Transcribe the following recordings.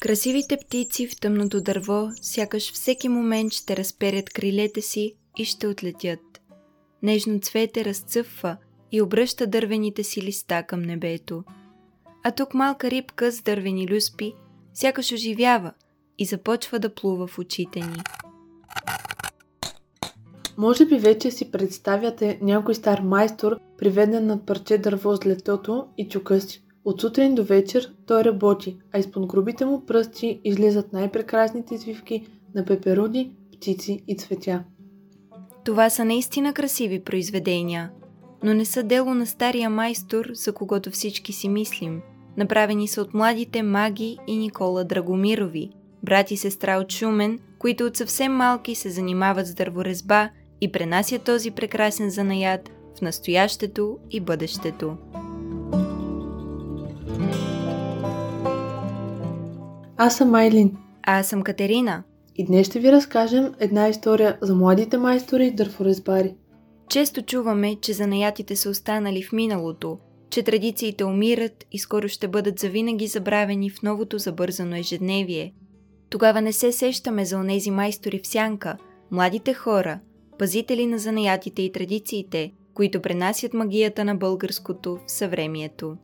Красивите птици в тъмното дърво сякаш всеки момент ще разперят крилете си и ще отлетят. Нежно цвете разцъфва и обръща дървените си листа към небето. А тук малка рибка с дървени люспи сякаш оживява и започва да плува в очите ни. Може би вече си представяте някой стар майстор, приведен над парче дърво с летото и чукъсти. От сутрин до вечер той работи, а изпод грубите му пръсти излизат най-прекрасните извивки на пеперуди, птици и цветя. Това са наистина красиви произведения, но не са дело на стария майстор, за когото всички си мислим. Направени са от младите маги и Никола Драгомирови, брат и сестра от Шумен, които от съвсем малки се занимават с дърворезба и пренасят този прекрасен занаят в настоящето и бъдещето. Аз съм Айлин. А аз съм Катерина. И днес ще ви разкажем една история за младите майстори и дърфорезбари. Често чуваме, че занаятите са останали в миналото, че традициите умират и скоро ще бъдат завинаги забравени в новото забързано ежедневие. Тогава не се сещаме за онези майстори в сянка, младите хора, пазители на занаятите и традициите, които пренасят магията на българското в съвремието.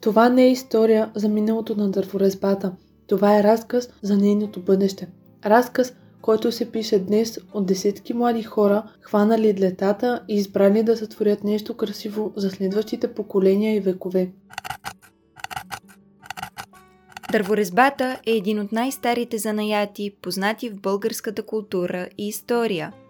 Това не е история за миналото на дърворезбата. Това е разказ за нейното бъдеще. Разказ, който се пише днес от десетки млади хора, хванали летата и избрали да сътворят нещо красиво за следващите поколения и векове. Дърворезбата е един от най-старите занаяти, познати в българската култура и история –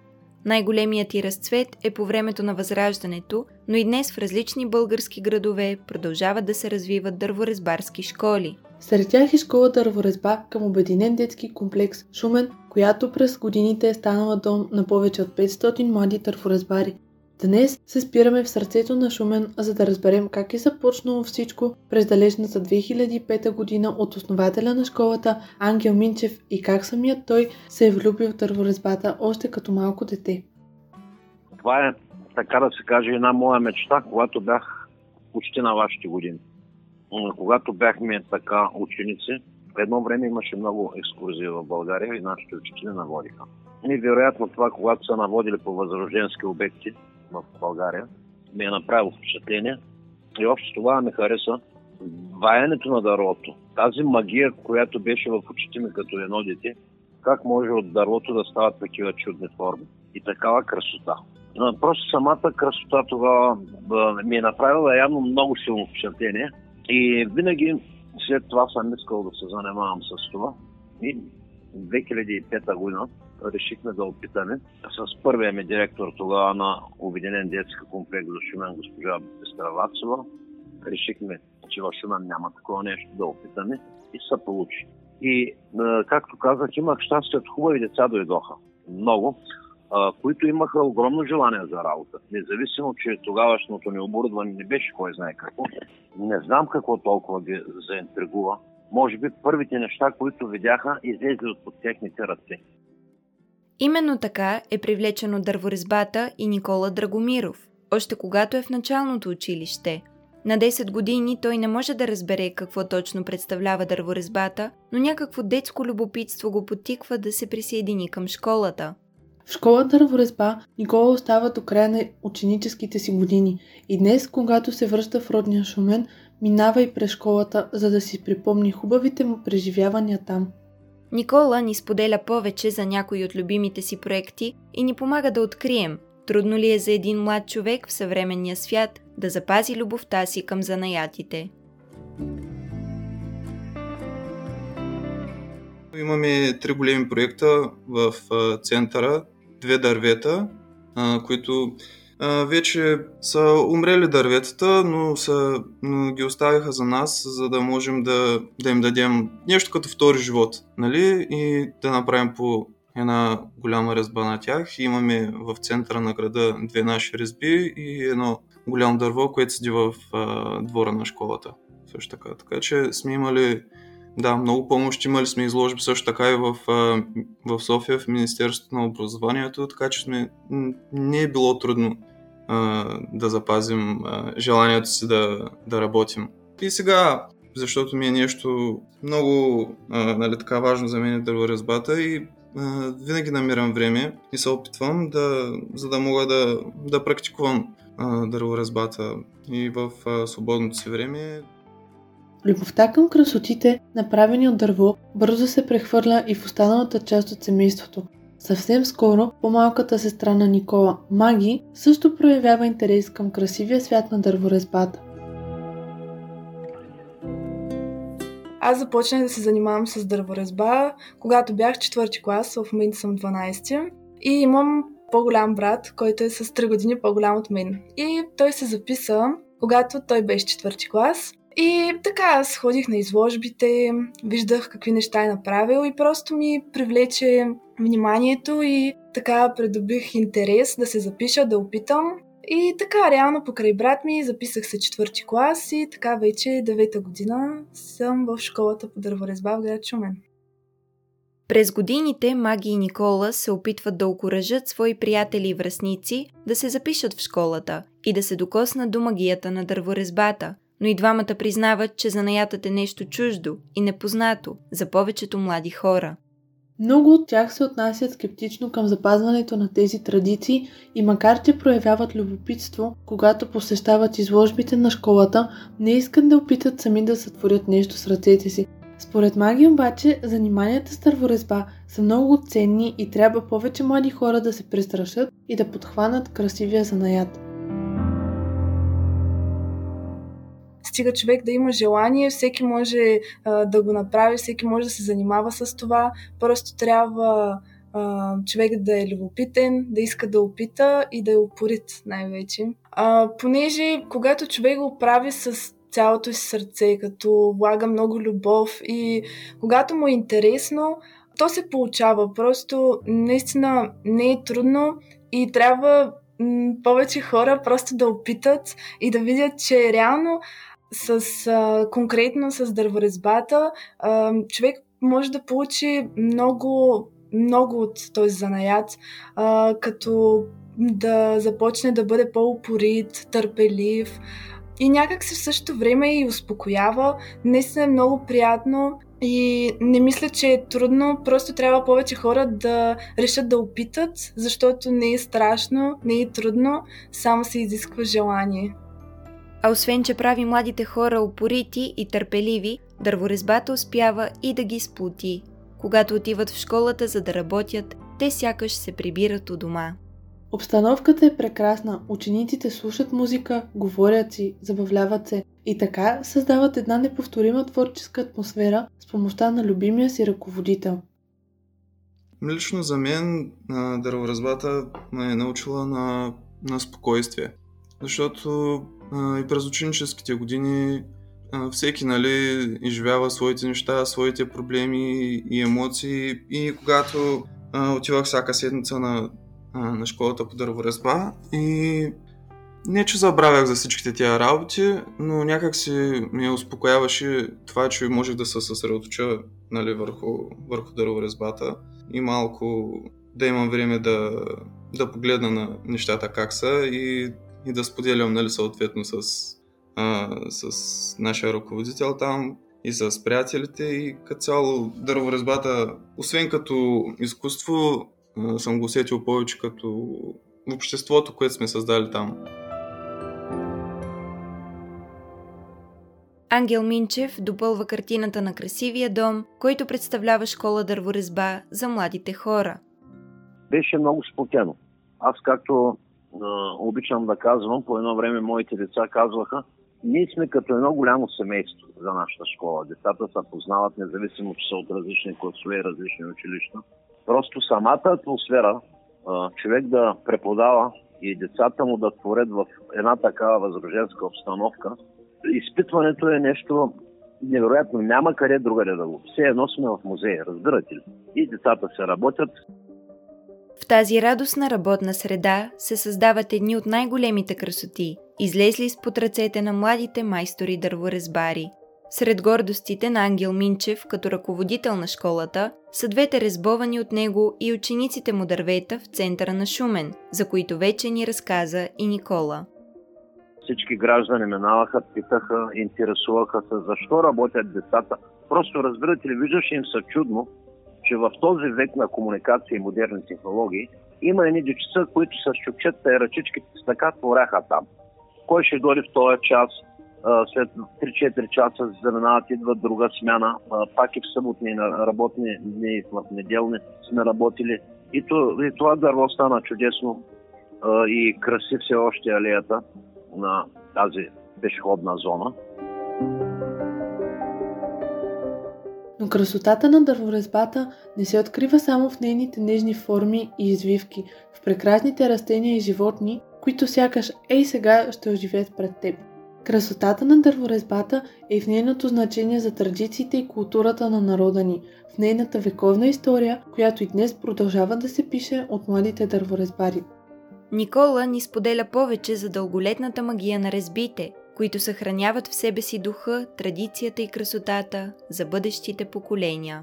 най-големият и разцвет е по времето на Възраждането, но и днес в различни български градове продължават да се развиват дърворезбарски школи. Сред тях е школа дърворезба към Обединен детски комплекс Шумен, която през годините е станала дом на повече от 500 млади дърворезбари, Днес се спираме в сърцето на Шумен, за да разберем как е започнало всичко през далечната 2005 година от основателя на школата Ангел Минчев и как самият той се е влюбил в дърворезбата още като малко дете. Това е, така да се каже, една моя мечта, когато бях почти на вашите години. Когато бяхме така ученици, едно време имаше много екскурзии в България и нашите учители наводиха. И вероятно това, когато са наводили по възрожденски обекти, в България, ми е направило впечатление. И общо това ми хареса ваянето на дървото. Тази магия, която беше в очите ми като едно дете, как може от дървото да стават такива чудни форми и такава красота. Просто самата красота тогава ми е направила явно много силно впечатление и винаги след това съм искал да се занимавам с това. И 2005 година решихме да опитаме с първия ми директор тогава на Обединен детски комплекс за Шумен, госпожа Пестра Вацова. Решихме, че в Шумен няма такова нещо да опитаме и се получи. И, както казах, имах щастие, хубави деца дойдоха. Много, които имаха огромно желание за работа. Независимо, че тогавашното ни оборудване не беше кой знае какво. Не знам какво толкова ги заинтригува. Може би първите неща, които видяха, излезли от техните ръце. Именно така е привлечен от дърворезбата и Никола Драгомиров, още когато е в началното училище. На 10 години той не може да разбере какво точно представлява дърворезбата, но някакво детско любопитство го потиква да се присъедини към школата. В школа дърворезба Никола остава до края на ученическите си години и днес, когато се връща в родния Шумен, минава и през школата, за да си припомни хубавите му преживявания там. Никола ни споделя повече за някои от любимите си проекти и ни помага да открием, трудно ли е за един млад човек в съвременния свят да запази любовта си към занаятите. Имаме три големи проекта в центъра, две дървета, които вече са умрели дърветата, но, са, но ги оставиха за нас, за да можем да, да им дадем нещо като втори живот, нали? И да направим по една голяма резба на тях. Имаме в центъра на града две наши резби и едно голямо дърво, което седи в а, двора на школата. Също така. Така че сме имали да, много помощ имали сме изложби също така и в, в София, в Министерството на образованието, така че сме, не е било трудно а, да запазим а, желанието си да, да работим. И сега защото ми е нещо много а, нали, така важно за мен дърворезбата и а, винаги намирам време и се опитвам да, за да мога да, да практикувам а, дърворезбата и в а, свободното си време. Любовта към красотите, направени от дърво, бързо се прехвърля и в останалата част от семейството. Съвсем скоро по-малката сестра на Никола, Маги, също проявява интерес към красивия свят на дърворезбата. Аз започнах да се занимавам с дърворезба, когато бях четвърти клас, в момента съм 12 и имам по-голям брат, който е с 3 години по-голям от мен. И той се записа, когато той беше четвърти клас. И така, аз ходих на изложбите, виждах какви неща е направил и просто ми привлече вниманието и така придобих интерес да се запиша, да опитам. И така, реално покрай брат ми записах се четвърти клас и така вече девета година съм в школата по дърворезба в град Шумен. През годините Маги и Никола се опитват да окоръжат свои приятели и връзници да се запишат в школата и да се докоснат до магията на дърворезбата, но и двамата признават, че занаятът е нещо чуждо и непознато за повечето млади хора. Много от тях се отнасят скептично към запазването на тези традиции и макар че проявяват любопитство, когато посещават изложбите на школата, не искат да опитат сами да сътворят нещо с ръцете си. Според маги обаче, заниманията с дърворезба са много ценни и трябва повече млади хора да се престрашат и да подхванат красивия занаят. Стига човек да има желание, всеки може а, да го направи, всеки може да се занимава с това. Просто трябва а, човек да е любопитен, да иска да опита и да е упорит най-вече. А, понеже когато човек го прави с цялото си сърце, като влага много любов и когато му е интересно, то се получава. Просто наистина не е трудно и трябва повече хора просто да опитат и да видят, че реално с, а, конкретно с дърворезбата, а, човек може да получи много, много от този занаят, а, като да започне да бъде по-упорит, търпелив и някак се в същото време и успокоява. Наистина е много приятно и не мисля, че е трудно, просто трябва повече хора да решат да опитат, защото не е страшно, не е трудно, само се изисква желание. А освен, че прави младите хора упорити и търпеливи, дърворезбата успява и да ги сплоти. Когато отиват в школата за да работят, те сякаш се прибират у дома. Обстановката е прекрасна, учениците слушат музика, говорят си, забавляват се и така създават една неповторима творческа атмосфера с помощта на любимия си ръководител. Лично за мен дърворазбата ме е научила на, на спокойствие. Защото и през ученическите години всеки нали, изживява своите неща, своите проблеми и емоции. И когато отивах всяка седмица на, на школата по дърворезба и не, че забравях за всичките тия работи, но някак си ме успокояваше това, че можех да се съсредоточа нали, върху, върху дърворезбата и малко да имам време да, да погледна на нещата как са и и да споделям нали, съответно с, а, с нашия ръководител там и с приятелите и като цяло дърворезбата, освен като изкуство, а, съм го усетил повече като обществото, което сме създали там. Ангел Минчев допълва картината на красивия дом, който представлява школа дърворезба за младите хора. Беше много спокойно. Аз както обичам да казвам, по едно време моите деца казваха, ние сме като едно голямо семейство за нашата школа. Децата се познават, независимо, че са от различни класове и различни училища. Просто самата атмосфера, човек да преподава и децата му да творят в една такава възроженска обстановка, изпитването е нещо невероятно. Няма къде другаде да го. Все едно сме в музея, разбирате ли? И децата се работят, в тази радостна работна среда се създават едни от най-големите красоти, излезли с ръцете на младите майстори дърворезбари. Сред гордостите на Ангел Минчев като ръководител на школата са двете резбовани от него и учениците му дървета в центъра на Шумен, за които вече ни разказа и Никола. всички граждани минаваха, питаха, интересуваха се защо работят децата. Просто разбирате ли, виждаше им са чудно, че в този век на комуникация и модерни технологии има едни дечица, които с чукчета и ръчичките с така творяха там. Кой ще дойде в този час, след 3-4 часа се заминават, идва друга смяна, пак и в съботни работни дни, в неделни сме работили. И, то, и това дърво стана чудесно и краси все още алеята на тази пешеходна зона. Но красотата на дърворезбата не се открива само в нейните нежни форми и извивки, в прекрасните растения и животни, които сякаш ей сега ще оживеят пред теб. Красотата на дърворезбата е в нейното значение за традициите и културата на народа ни, в нейната вековна история, която и днес продължава да се пише от младите дърворезбари. Никола ни споделя повече за дълголетната магия на резбите, които съхраняват в себе си духа, традицията и красотата за бъдещите поколения.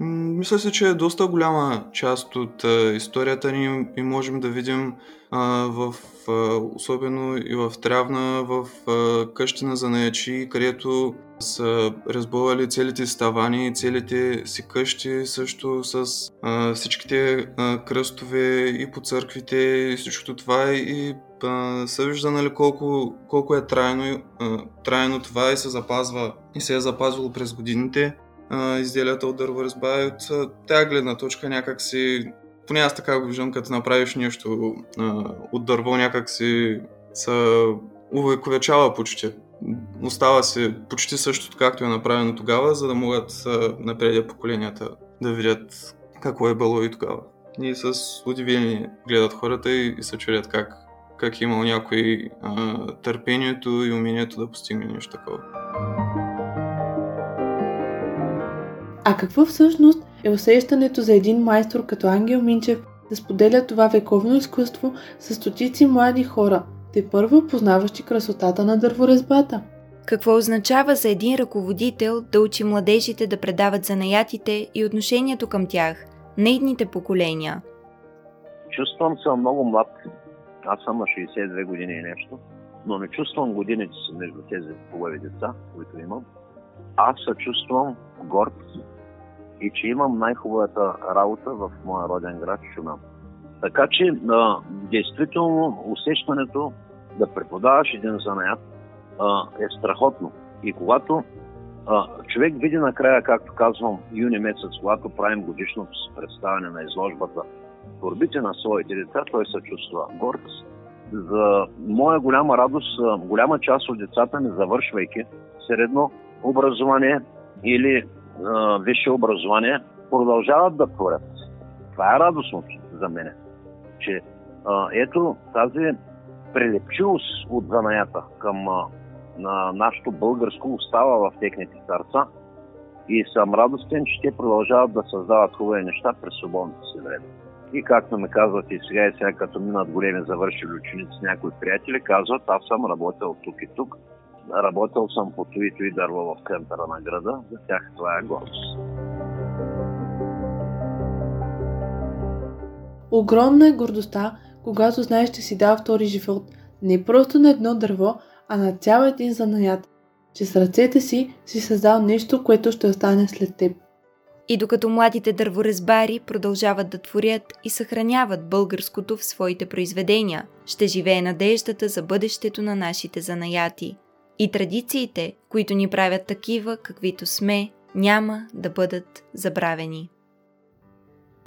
Мисля се, че е доста голяма част от а, историята ни и можем да видим а, в, а, особено и в Трявна, в а, къщи на занаячи, където са разбували целите ставани, целите си къщи, също с а, всичките а, кръстове и по църквите и всичко това и а, се вижда нали, колко, колко е трайно, а, трайно това и се запазва и се е запазвало през годините а, изделията от дърворезба и от тази гледна точка някак си, поне аз така го виждам, като направиш нещо а, от дърво, някак си се увековечава почти. Остава се почти същото, както е направено тогава, за да могат напред поколенията да видят какво е било и тогава. И с удивление гледат хората и, и се чудят как, как е имал някой а, търпението и умението да постигне нещо такова. А какво всъщност е усещането за един майстор като Ангел Минчев да споделя това вековно изкуство с стотици млади хора, те първо познаващи красотата на дърворезбата? Какво означава за един ръководител да учи младежите да предават занаятите и отношението към тях, на идните поколения? Чувствам се много млад. Аз съм на 62 години и нещо, но не чувствам годините си между тези хубави деца, които имам. Аз се чувствам горд и че имам най-хубавата работа в моя роден град Шуман. Така че, а, действително, усещането да преподаваш един занаят а, е страхотно. И когато а, човек види накрая, както казвам, юни месец, когато правим годишното си представяне на изложбата, творбите на своите деца, той се чувства горд. За моя голяма радост, голяма част от децата ми, завършвайки средно образование или висше образование, продължават да творят. Това е радостното за мен. Че а, ето тази прилепчивост от занаята към а, на нашето българско остава в техните сърца и съм радостен, че те продължават да създават хубави неща през свободното си време. И както ме казват и сега и сега, като минат големи завършили ученици, някои приятели казват, аз съм работил тук и тук, Работил съм по Туито и дърво в центъра на града. За тях това е гордост. Огромна е гордостта, когато знаеш, че си дал втори живот не просто на едно дърво, а на цял един занаят, че с ръцете си си създал нещо, което ще остане след теб. И докато младите дърворезбари продължават да творят и съхраняват българското в своите произведения, ще живее надеждата за бъдещето на нашите занаяти – и традициите, които ни правят такива, каквито сме, няма да бъдат забравени.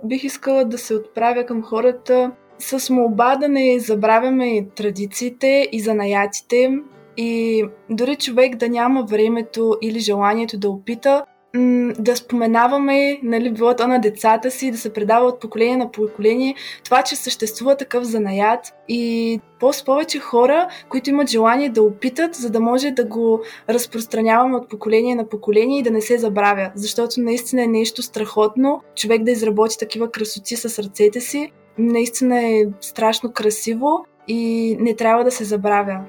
Бих искала да се отправя към хората с молба да не забравяме традициите и занаятите и дори човек да няма времето или желанието да опита, да споменаваме, нали, било то на децата си, да се предава от поколение на поколение, това, че съществува такъв занаят и по повече хора, които имат желание да опитат, за да може да го разпространяваме от поколение на поколение и да не се забравя. Защото наистина е нещо страхотно човек да изработи такива красоти с ръцете си. Наистина е страшно красиво и не трябва да се забравя.